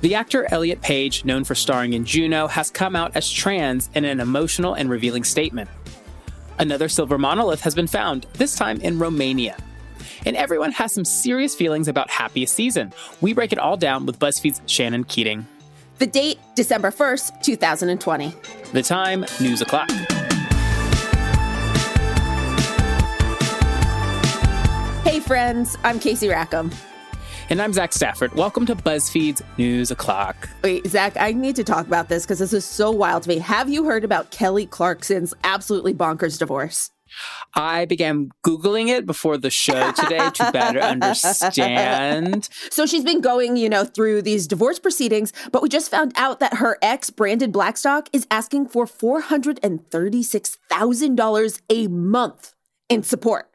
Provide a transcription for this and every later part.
The actor Elliot Page, known for starring in Juno, has come out as trans in an emotional and revealing statement. Another silver monolith has been found, this time in Romania. And everyone has some serious feelings about happiest season. We break it all down with BuzzFeed's Shannon Keating. The date, December 1st, 2020. The time, news o'clock. Hey, friends, I'm Casey Rackham. And I'm Zach Stafford. Welcome to BuzzFeed's News O'Clock. Wait, Zach, I need to talk about this because this is so wild to me. Have you heard about Kelly Clarkson's absolutely bonkers divorce? I began Googling it before the show today to better understand. So she's been going, you know, through these divorce proceedings, but we just found out that her ex, Brandon Blackstock, is asking for $436,000 a month in support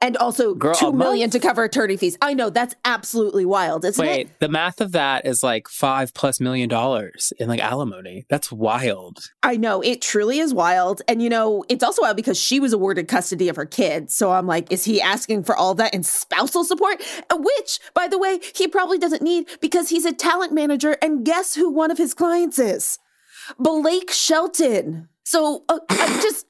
and also Girl, two million month? to cover attorney fees. I know that's absolutely wild, isn't Wait, it? the math of that is like five plus million dollars in like alimony. That's wild. I know it truly is wild, and you know it's also wild because she was awarded custody of her kids. So I'm like, is he asking for all that in spousal support? Uh, Which, by the way, he probably doesn't need because he's a talent manager, and guess who one of his clients is? Blake Shelton. So uh, I just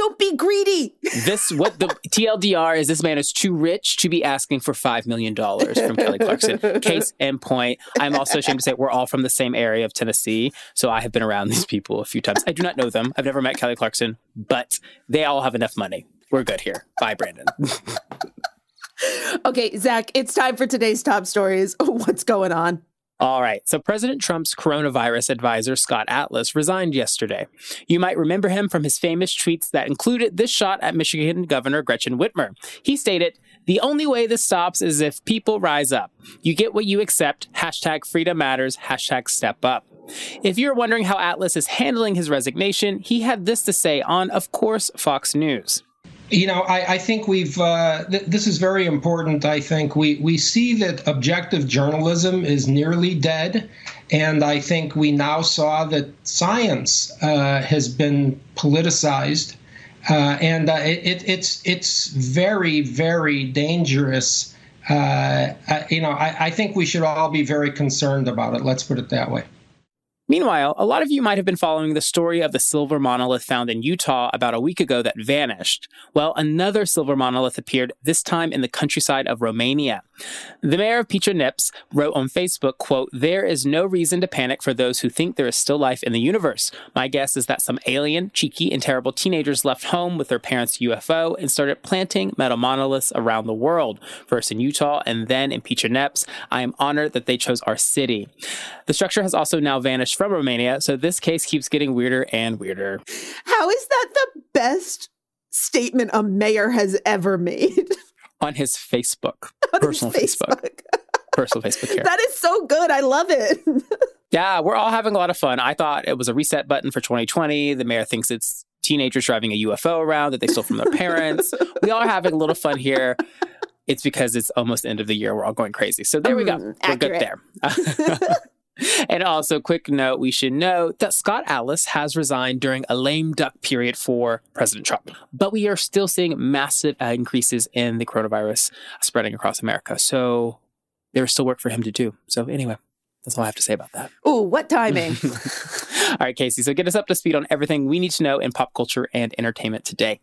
don't be greedy. This what the TLDR is this man is too rich to be asking for five million dollars from Kelly Clarkson. Case in point. I'm also ashamed to say we're all from the same area of Tennessee. So I have been around these people a few times. I do not know them. I've never met Kelly Clarkson, but they all have enough money. We're good here. Bye, Brandon. Okay, Zach, it's time for today's top stories. What's going on? All right. So President Trump's coronavirus advisor, Scott Atlas, resigned yesterday. You might remember him from his famous tweets that included this shot at Michigan Governor Gretchen Whitmer. He stated, the only way this stops is if people rise up. You get what you accept. Hashtag freedom matters. Hashtag step up. If you're wondering how Atlas is handling his resignation, he had this to say on, of course, Fox News. You know, I, I think we've. Uh, th- this is very important. I think we we see that objective journalism is nearly dead, and I think we now saw that science uh, has been politicized, uh, and uh, it, it, it's it's very very dangerous. Uh, uh, you know, I, I think we should all be very concerned about it. Let's put it that way. Meanwhile, a lot of you might have been following the story of the silver monolith found in Utah about a week ago that vanished. Well, another silver monolith appeared, this time in the countryside of Romania. The mayor of Piatra Neamț wrote on Facebook, quote, There is no reason to panic for those who think there is still life in the universe. My guess is that some alien, cheeky, and terrible teenagers left home with their parents' UFO and started planting metal monoliths around the world, first in Utah and then in Piatra Neamț. I am honored that they chose our city. The structure has also now vanished from Romania, so this case keeps getting weirder and weirder. How is that the best statement a mayor has ever made? On his Facebook, personal Facebook, personal Facebook here. That is so good. I love it. Yeah, we're all having a lot of fun. I thought it was a reset button for 2020. The mayor thinks it's teenagers driving a UFO around that they stole from their parents. we all are having a little fun here. It's because it's almost end of the year. We're all going crazy. So there we go. Mm, We're good there. And also, quick note we should note that Scott Atlas has resigned during a lame duck period for President Trump. But we are still seeing massive increases in the coronavirus spreading across America. So there's still work for him to do. So, anyway, that's all I have to say about that. Ooh, what timing. all right, Casey. So get us up to speed on everything we need to know in pop culture and entertainment today.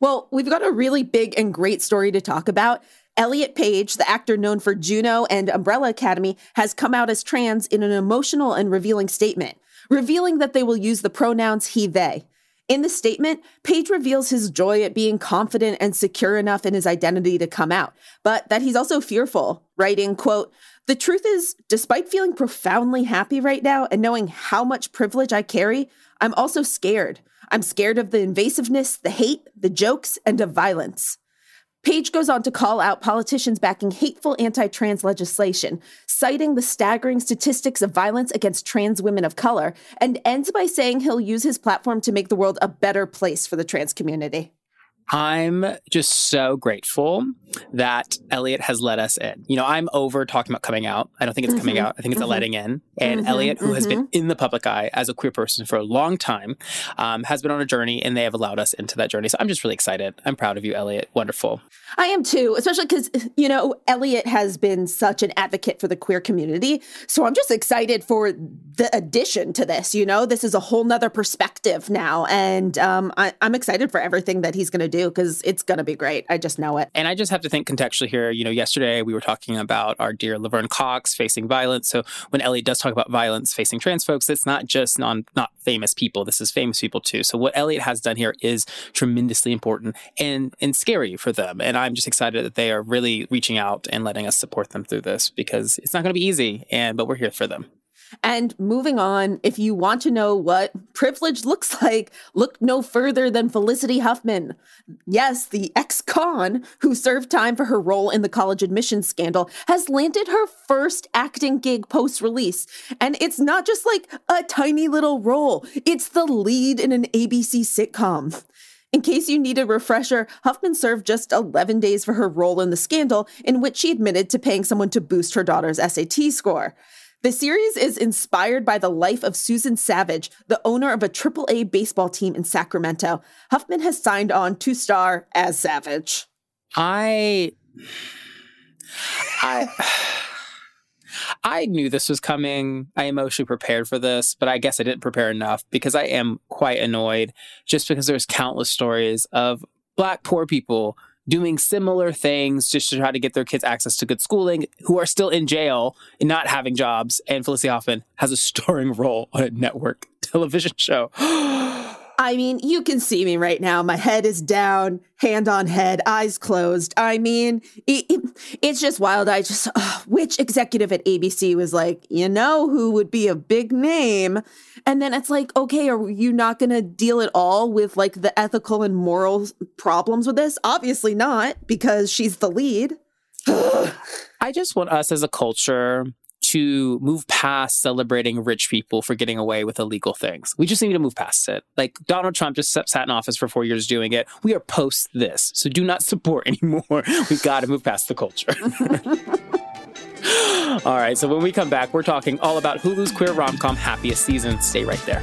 Well, we've got a really big and great story to talk about. Elliot Page, the actor known for Juno and Umbrella Academy, has come out as trans in an emotional and revealing statement, revealing that they will use the pronouns he, they. In the statement, Page reveals his joy at being confident and secure enough in his identity to come out, but that he's also fearful, writing, quote, the truth is, despite feeling profoundly happy right now and knowing how much privilege I carry, I'm also scared. I'm scared of the invasiveness, the hate, the jokes, and of violence. Page goes on to call out politicians backing hateful anti trans legislation, citing the staggering statistics of violence against trans women of color, and ends by saying he'll use his platform to make the world a better place for the trans community. I'm just so grateful that Elliot has let us in. You know, I'm over talking about coming out. I don't think it's coming Mhm. out. I think it's a Mhm. letting in. And Mhm. Elliot, who has been in the public eye as a queer person for a long time, um, has been on a journey and they have allowed us into that journey. So I'm just really excited. I'm proud of you, Elliot. Wonderful. I am too, especially because, you know, Elliot has been such an advocate for the queer community. So I'm just excited for the addition to this. You know, this is a whole nother perspective now. And um, I, am excited for everything that he's going to do because it's going to be great. I just know it. And I just have to think contextually here. You know, yesterday we were talking about our dear Laverne Cox facing violence. So when Elliot does talk about violence facing trans folks, it's not just non not famous people. This is famous people too. So what Elliot has done here is tremendously important and and scary for them. And I'm just excited that they are really reaching out and letting us support them through this because it's not going to be easy. And but we're here for them. And moving on, if you want to know what privilege looks like, look no further than Felicity Huffman. Yes, the ex con who served time for her role in the college admissions scandal has landed her first acting gig post release. And it's not just like a tiny little role, it's the lead in an ABC sitcom. In case you need a refresher, Huffman served just 11 days for her role in the scandal, in which she admitted to paying someone to boost her daughter's SAT score. The series is inspired by the life of Susan Savage, the owner of a AAA baseball team in Sacramento. Huffman has signed on to star as Savage. I. I. I knew this was coming. I emotionally prepared for this, but I guess I didn't prepare enough because I am quite annoyed just because there's countless stories of black poor people doing similar things just to try to get their kids access to good schooling who are still in jail and not having jobs. And Felicity Huffman has a starring role on a network television show. I mean, you can see me right now. My head is down, hand on head, eyes closed. I mean, it, it, it's just wild. I just, which executive at ABC was like, you know, who would be a big name? And then it's like, okay, are you not going to deal at all with like the ethical and moral problems with this? Obviously not, because she's the lead. I just want us as a culture to move past celebrating rich people for getting away with illegal things. We just need to move past it. Like Donald Trump just sat in office for four years doing it. We are post this. So do not support anymore. We've got to move past the culture. all right. So when we come back, we're talking all about Hulu's queer rom com happiest season. Stay right there.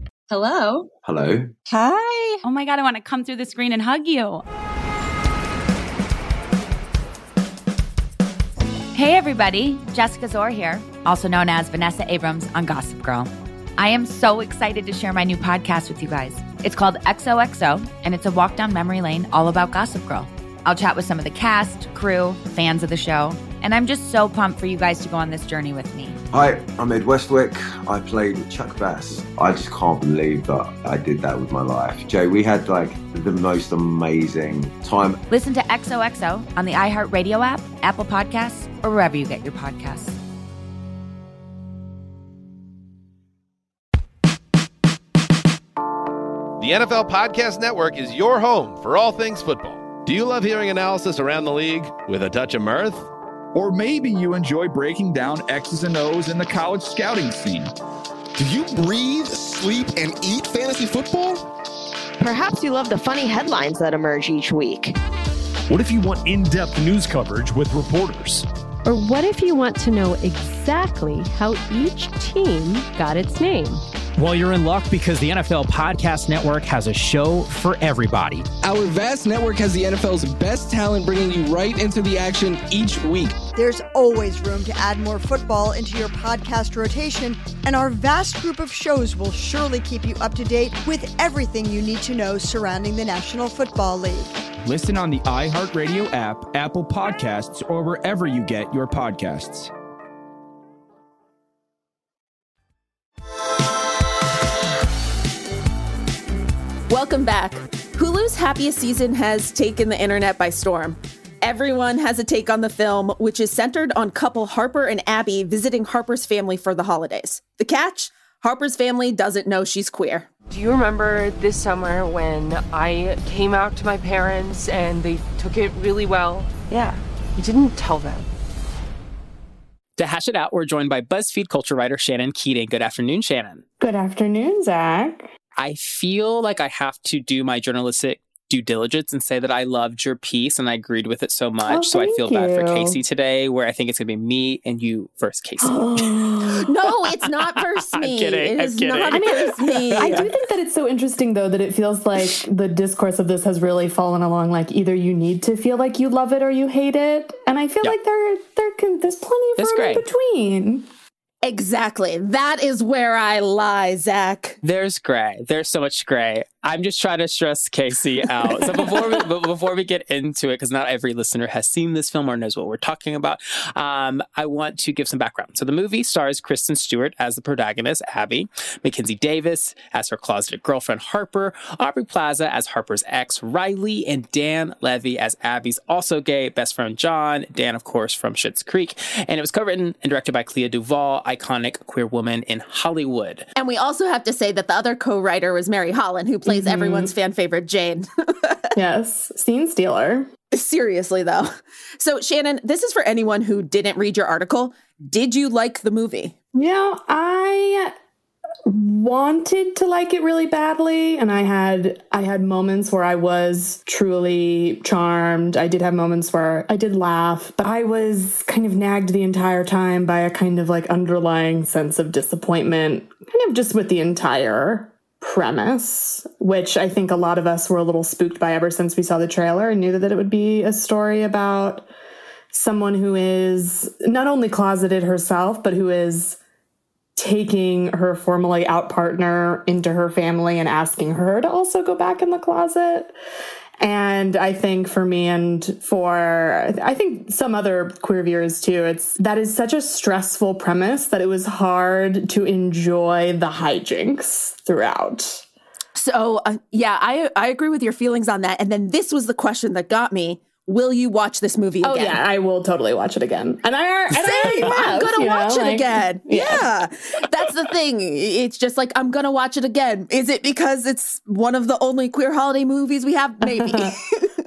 Hello. Hello. Hi. Oh my God, I want to come through the screen and hug you. Hey, everybody. Jessica Szohr here, also known as Vanessa Abrams on Gossip Girl. I am so excited to share my new podcast with you guys. It's called XOXO, and it's a walk down memory lane all about Gossip Girl. I'll chat with some of the cast, crew, fans of the show, and I'm just so pumped for you guys to go on this journey with me. Hi, I'm Ed Westwick. I played with Chuck Bass. I just can't believe that I did that with my life. Jay, we had like the most amazing time. Listen to XOXO on the iHeartRadio app, Apple Podcasts, or wherever you get your podcasts. The NFL Podcast Network is your home for all things football. Do you love hearing analysis around the league with a touch of mirth? Or maybe you enjoy breaking down X's and O's in the college scouting scene. Do you breathe, sleep, and eat fantasy football? Perhaps you love the funny headlines that emerge each week. What if you want in depth news coverage with reporters? Or what if you want to know exactly how each team got its name? Well, you're in luck because the NFL Podcast Network has a show for everybody. Our vast network has the NFL's best talent bringing you right into the action each week. There's always room to add more football into your podcast rotation, and our vast group of shows will surely keep you up to date with everything you need to know surrounding the National Football League. Listen on the iHeartRadio app, Apple Podcasts, or wherever you get your podcasts. Welcome back. Hulu's happiest season has taken the internet by storm. Everyone has a take on the film, which is centered on couple Harper and Abby visiting Harper's family for the holidays. The catch? Harper's family doesn't know she's queer. Do you remember this summer when I came out to my parents and they took it really well? Yeah, you didn't tell them. To hash it out, we're joined by BuzzFeed culture writer Shannon Keating. Good afternoon, Shannon. Good afternoon, Zach. I feel like I have to do my journalistic due diligence and say that I loved your piece and I agreed with it so oh, much. Oh, so I feel thank bad for. Casey today, where I think it's going to be me and you versus Casey. no, it's not versus me. kidding, It I'm is kidding. not I mean, versus me. I do think that it's so interesting, though, that it feels like the discourse of this has really fallen along. Like either you need to feel like you love it or you hate it, and I feel Yeah. like there, there can, there's plenty of That's room great. in between. Exactly. That is where I lie, Zach. There's gray. There's so much gray. I'm just trying to stress Casey out. So before we before we get into it, because not every listener has seen this film or knows what we're talking about, um, I want to give some background. So the movie stars Kristen Stewart as the protagonist, Abby, Mackenzie Davis as her closeted girlfriend Harper, Aubrey Plaza as Harper's ex Riley, and Dan Levy as Abby's also gay best friend John. Dan, of course, from Schitt's Creek, and it was co-written and directed by Clea Duvall, iconic queer woman in Hollywood. And we also have to say that the other co-writer was Mary Holland, who plays Mhm. everyone's fan favorite Jane. Yes, scene stealer. Seriously, though. So, Shannon, this is for anyone who didn't read your article. Did you like the movie? Yeah, I wanted to like it really badly and I had I had moments where I was truly charmed. I did have moments where I did laugh, but I was kind of nagged the entire time by a kind of like underlying sense of disappointment, kind of just with the entire premise, which I think a lot of us were a little spooked by ever since we saw the trailer and knew that it would be a story about someone who is not only closeted herself, but who is taking her formerly out partner into her family and asking her to also go back in the closet. And I think for me and for I think some other queer viewers too, it's that is such a stressful premise that it was hard to enjoy the hijinks throughout. So, uh, yeah, I I agree with your feelings on that. And then this was the question that got me: Will you watch this movie Oh yeah, I will totally watch it again. And I, and I already Same. I'm gonna you know, watch it like- again. Yeah. Yeah. That's the thing. It's just like I'm gonna watch it again. Is it because it's one of the only queer holiday movies we have? Maybe.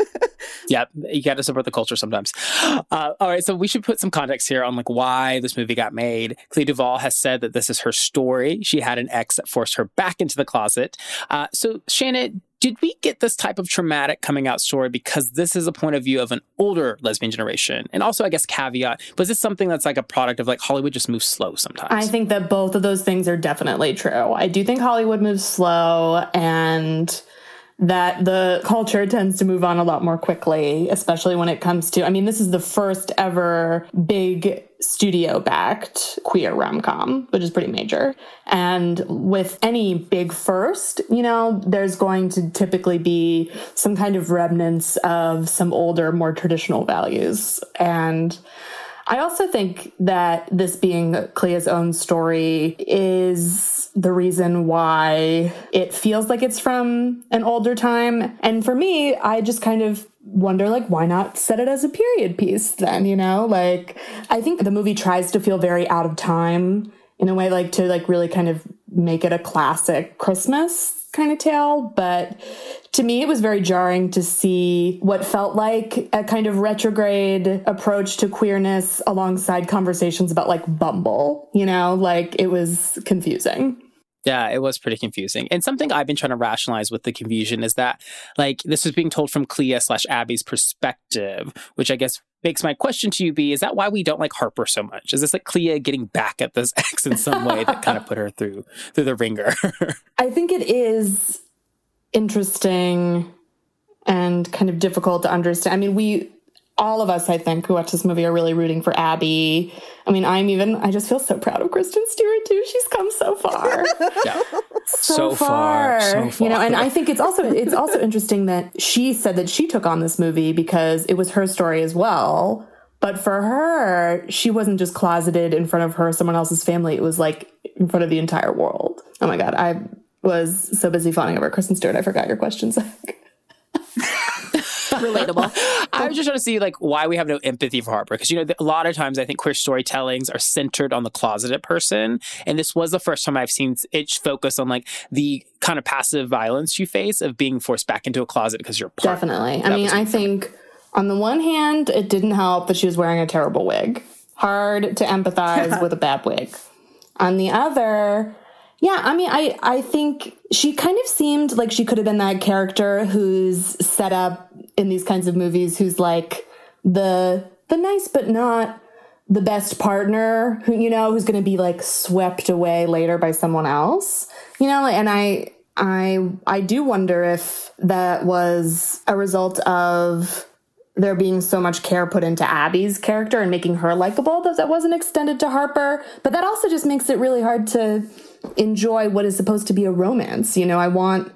Yep, you got to support the culture sometimes. Uh, all right, so we should put some context here on like why this movie got made. Clea Duvall has said that this is her story. She had an ex that forced her back into the closet. Uh, so, Shannon, did we get this type of traumatic coming out story because this is a point of view of an older lesbian generation? And also, I guess caveat was this something that's like a product of like Hollywood just moves slow sometimes? I think that both of those things are definitely true. I do think Hollywood moves slow and that the culture tends to move on a lot more quickly, especially when it comes to, I mean, this is the first ever big studio backed queer rom com, which is pretty major. And with any big first, you know, there's going to typically be some kind of remnants of some older, more traditional values. And I also think that this being Clea's own story is the reason why it feels like it's from an older time. And for me, I just kind of wonder like why not set it as a period piece then, you know? Like I think the movie tries to feel very out of time in a way like to like really kind of make it a classic Christmas kind of tale, but to me it was very jarring to see what felt like a kind of retrograde approach to queerness alongside conversations about like Bumble, you know, like it was confusing. Yeah, it was pretty confusing. And something I've been trying to rationalize with the confusion is that, like, this was being told from Clea slash Abby's perspective, which I guess makes my question to you be is that why we don't like Harper so much? Is this like Clea getting back at this ex in some way that kind of put her through through the ringer? I think it is interesting and kind of difficult to understand. I mean, we all of us, I think, who watch this movie are really rooting for Abby. I mean, I'm even, I just feel so proud of Kristen Stewart too. She's come so far. yeah. So, So far, so You know, and. I think it's also it's also interesting that she said that she took on this movie because it was her story as well. But for her, she wasn't just closeted in front of her, someone else's family. It was like in front of the entire world. Oh my god, I was so busy fawning over Kristen Stewart, I forgot your question, Zach. Relatable. I was just trying to see like why we have no empathy for Harper because you know a lot of times I think queer storytellings are centered on the closeted person, and this was the first time I've seen it focus on like the kind of passive violence you face of being forced back into a closet because you're definitely. I mean, I think on the one hand, it didn't help that she was wearing a terrible wig. Hard to empathize with a bad wig. On the other, yeah, I mean, I I think she kind of seemed like she could have been that character who's set up in these kinds of movies, who's like the the nice but not the best partner, who you know, who's going to be like swept away later by someone else, you know. And I I I do wonder if that was a result of there being so much care put into Abby's character and making her likable that that wasn't extended to Harper. But that also just makes it really hard to enjoy what is supposed to be a romance. You know, I want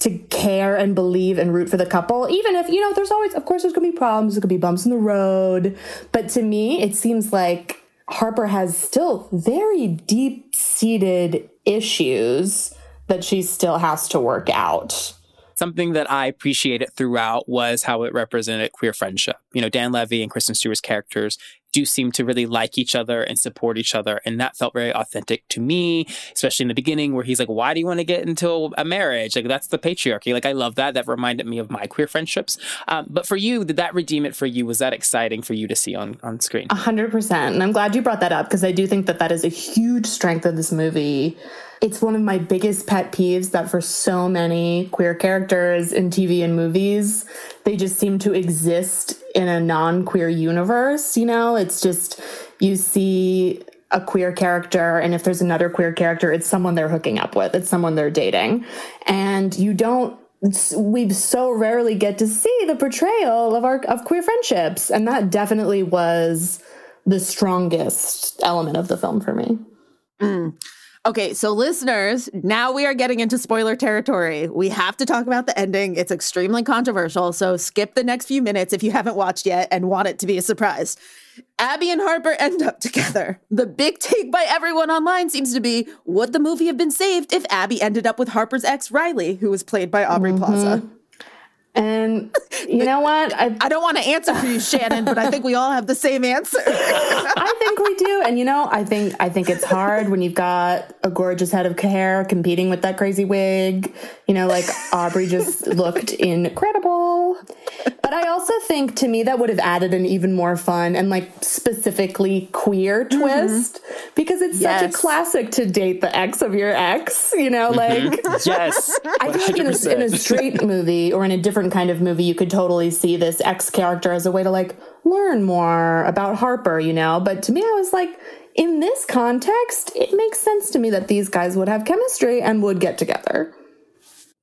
to care and believe and root for the couple, even if, you know, there's always, of course, there's gonna be problems, there's gonna be bumps in the road. But to me, it seems like Harper has still very deep seated issues that she still has to work out something that I appreciated throughout was how it represented queer friendship. You know, Dan Levy and Kristen Stewart's characters do seem to really like each other and support each other. And that felt very authentic to me, especially in the beginning where he's like, why do you want to get into a marriage? Like, that's the patriarchy. Like, I love that. That reminded me of my queer friendships. Um, but for you, did that redeem it for you? Was that exciting for you to see on, on screen? A hundred percent. And I'm glad you brought that up because I do think that that is a huge strength of this movie it's one of my biggest pet peeves that for so many queer characters in TV and movies, they just seem to exist in a non queer universe. You know, it's just you see a queer character, and if there's another queer character, it's someone they're hooking up with, it's someone they're dating. And you don't we so rarely get to see the portrayal of our of queer friendships and that definitely was the strongest element of the film for me mm. Okay, so listeners, now we are getting into spoiler territory. We have to talk about the ending. It's extremely controversial, so skip the next few minutes if you haven't watched yet and want it to be a surprise. Abby and Harper end up together. The big take by everyone online seems to be would the movie have been saved if Abby ended up with Harper's ex Riley, who was played by Aubrey mm-hmm. Plaza? And you know what? I, I don't want to answer for you, Shannon, but I think we all have the same answer. I think we do. And you know, I think I think it's hard when you've got a gorgeous head of hair competing with that crazy wig. You know, like Aubrey just looked incredible. But I also think to me that would have added an even more fun and like specifically queer mm-hmm. twist mm-hmm. because it's yes. such a classic to date the ex of your ex, you know, mm-hmm. like Yes. I think in a, in a straight movie or in a different kind of movie, you could totally see this X character as a way to like learn more about Harper, you know? But to me, I was like, in this context, it makes sense to me that these guys would have chemistry and would get together.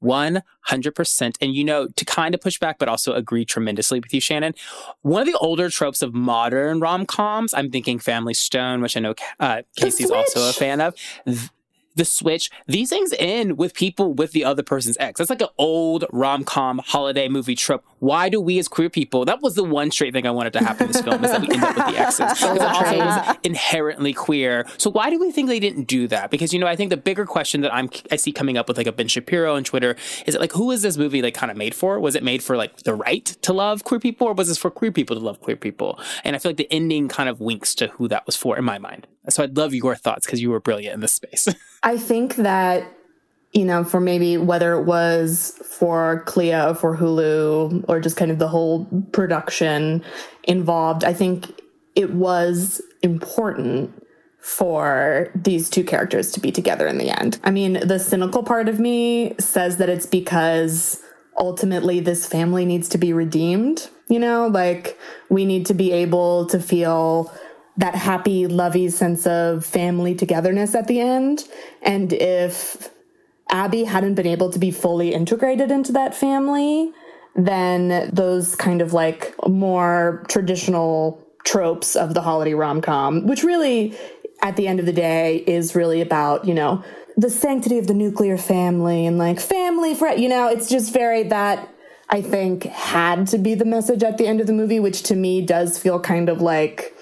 100%. And you know, to kind of push back, but also agree tremendously with you, Shannon, one of the older tropes of modern rom coms, I'm thinking Family Stone, which I know uh, Casey's also a fan of the switch. These things end with people with the other person's ex. That's like an old rom com holiday movie trope. Why do we as queer people? That was the one straight thing I wanted to happen in this film is that we end up with the exes. Because it also was inherently queer. So why do we think they didn't do that? Because you know, I think the bigger question that I'm I see coming up with like a Ben Shapiro on Twitter is it like who is this movie like kind of made for? Was it made for like the right to love queer people, or was this for queer people to love queer people? And I feel like the ending kind of winks to who that was for in my mind. So I'd love your thoughts because you were brilliant in this space. I think that, you know, for maybe whether it was for Clea for Hulu or just kind of the whole production involved, I think it was important for these two characters to be together in the end. I mean, the cynical part of me says that it's because ultimately this family needs to be redeemed. You know, like we need to be able to feel that happy, lovey sense of family togetherness at the end. And if Abby hadn't been able to be fully integrated into that family, then those kind of like more traditional tropes of the holiday rom com, which really, at the end of the day, is really about, you know, the sanctity of the nuclear family and like family, you know, it's just very that I think had to be the message at the end of the movie, which to me does feel kind of like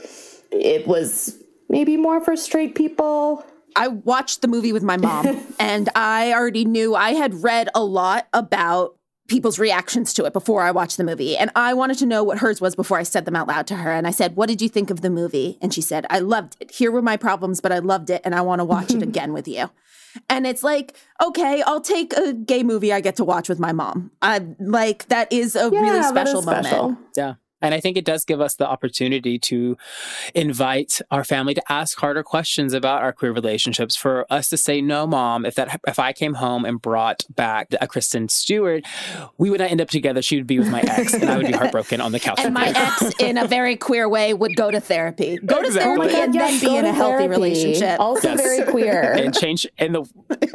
it was maybe more for straight people. I watched the movie with my mom and I already knew I had read a lot about people's reactions to it before I watched the movie. And I wanted to know what hers was before I said them out loud to her. And I said, What did you think of the movie? And she said, I loved it. Here were my problems, but I loved it and I want to watch it again with you. And it's like, okay, I'll take a gay movie I get to watch with my mom. I like that is a Yeah, really that special is moment. special. Yeah. And I think it does give us the opportunity to invite our family to ask harder questions about our queer relationships. For us to say, "No, mom, if that if I came home and brought back a Kristen Stewart, we would not end up together. She would be with my ex, and I would be heartbroken on the couch." And my ex, in a very queer way, would go to therapy. Go to Exactly. therapy and then be in a healthy relationship. Also yes. Very queer. And change and the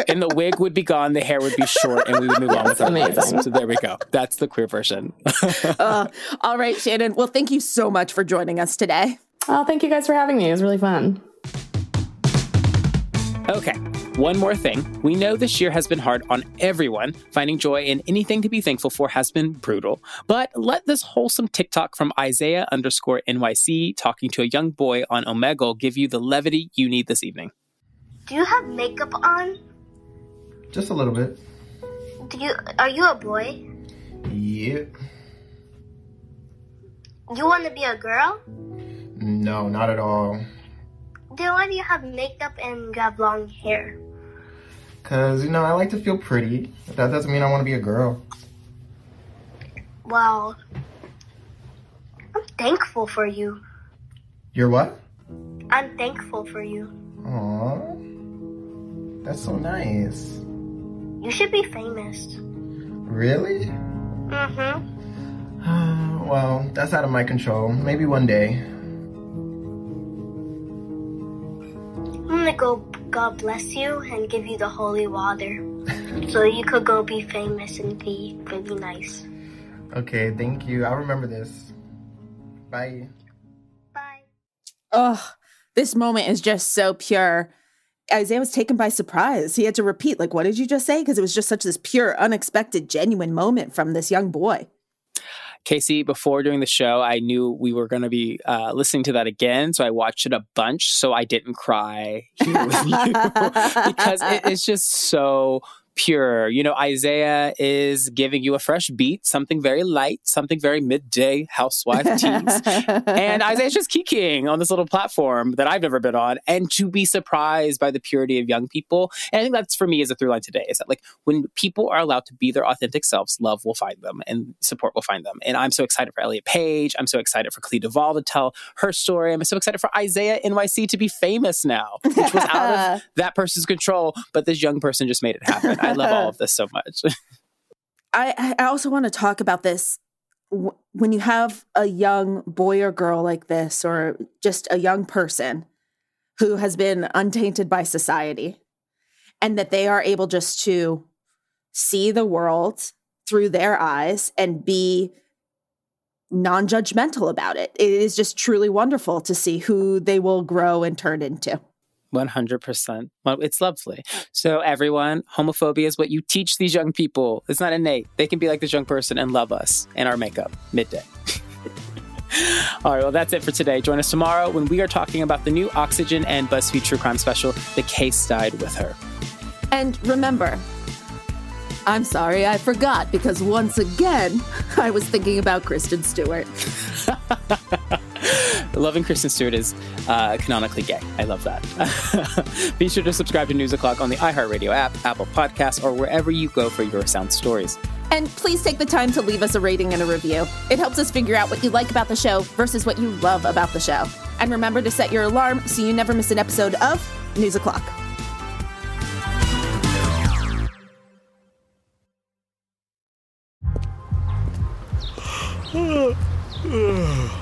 and the wig would be gone, the hair would be short, and we would move on with our lives. So there we go. That's the queer version. uh, all right, Shannon. Well, thank you so much for joining us today. Oh, thank you guys for having me. It was really fun. Okay, one more thing. We know this year has been hard on everyone. Finding joy in anything to be thankful for has been brutal. But let this wholesome TikTok from Isaiah underscore NYC talking to a young boy on Omegle give you the levity you need this evening. Do you have makeup on? Just a little bit. Do you are you a boy? Yeah. You want to be a girl? No, not at all. Then why do you have makeup and you have long hair? Cause you know I like to feel pretty. But that doesn't mean I want to be a girl. Well, I'm thankful for you. You're what? I'm thankful for you. Aww. That's so nice. You should be famous. Really? Mm-hmm. Well, that's out of my control. Maybe one day. I'm gonna go God bless you and give you the holy water. so you could go be famous and be really nice. Okay, thank you. I'll remember this. Bye. Bye. Oh, this moment is just so pure. Isaiah was taken by surprise. He had to repeat, like, what did you just say? Because it was just such this pure, unexpected, genuine moment from this young boy. Casey, before doing the show, I knew we were going to be uh, listening to that again. So I watched it a bunch so I didn't cry here with you because it is just so pure. You know, Isaiah is giving you a fresh beat, something very light, something very midday housewife tease. and Isaiah's just kikiing on this little platform that I've never been on. And to be surprised by the purity of young people. And I think that's for me as a through line today is that like when people are allowed to be their authentic selves, love will find them and support will find them. And I'm so excited for Elliot Page. I'm so excited for Clea Duvall to tell her story. I'm so excited for Isaiah NYC to be famous now, which was out of that person's control. But this young person just made it happen. I love all of this so much. I, I also want to talk about this when you have a young boy or girl like this, or just a young person who has been untainted by society, and that they are able just to see the world through their eyes and be non judgmental about it. It is just truly wonderful to see who they will grow and turn into. 100%. Well, it's lovely. So, everyone, homophobia is what you teach these young people. It's not innate. They can be like this young person and love us in our makeup midday. All right, well, that's it for today. Join us tomorrow when we are talking about the new Oxygen and BuzzFeed True Crime special, The Case Died With Her. And remember, I'm sorry I forgot because once again, I was thinking about Kristen Stewart. Loving Kristen Stewart is uh, canonically gay. I love that. Be sure to subscribe to News O'Clock on the iHeartRadio app, Apple Podcasts, or wherever you go for your sound stories. And please take the time to leave us a rating and a review. It helps us figure out what you like about the show versus what you love about the show. And remember to set your alarm so you never miss an episode of News O'Clock.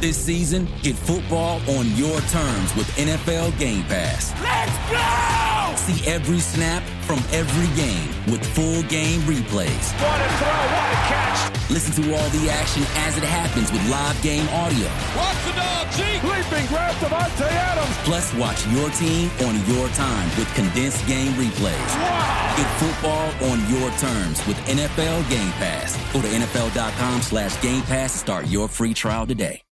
This season, get football on your terms with NFL Game Pass. Let's go! See every snap from every game with full game replays. What a throw, what a catch. Listen to all the action as it happens with live game audio. Watch the dog, Zeke. Leaping grab Davante Adams. Plus, watch your team on your time with condensed game replays. Wow. Get football on your terms with NFL Game Pass. Go to NFL.com slash Game Pass to start your free trial today.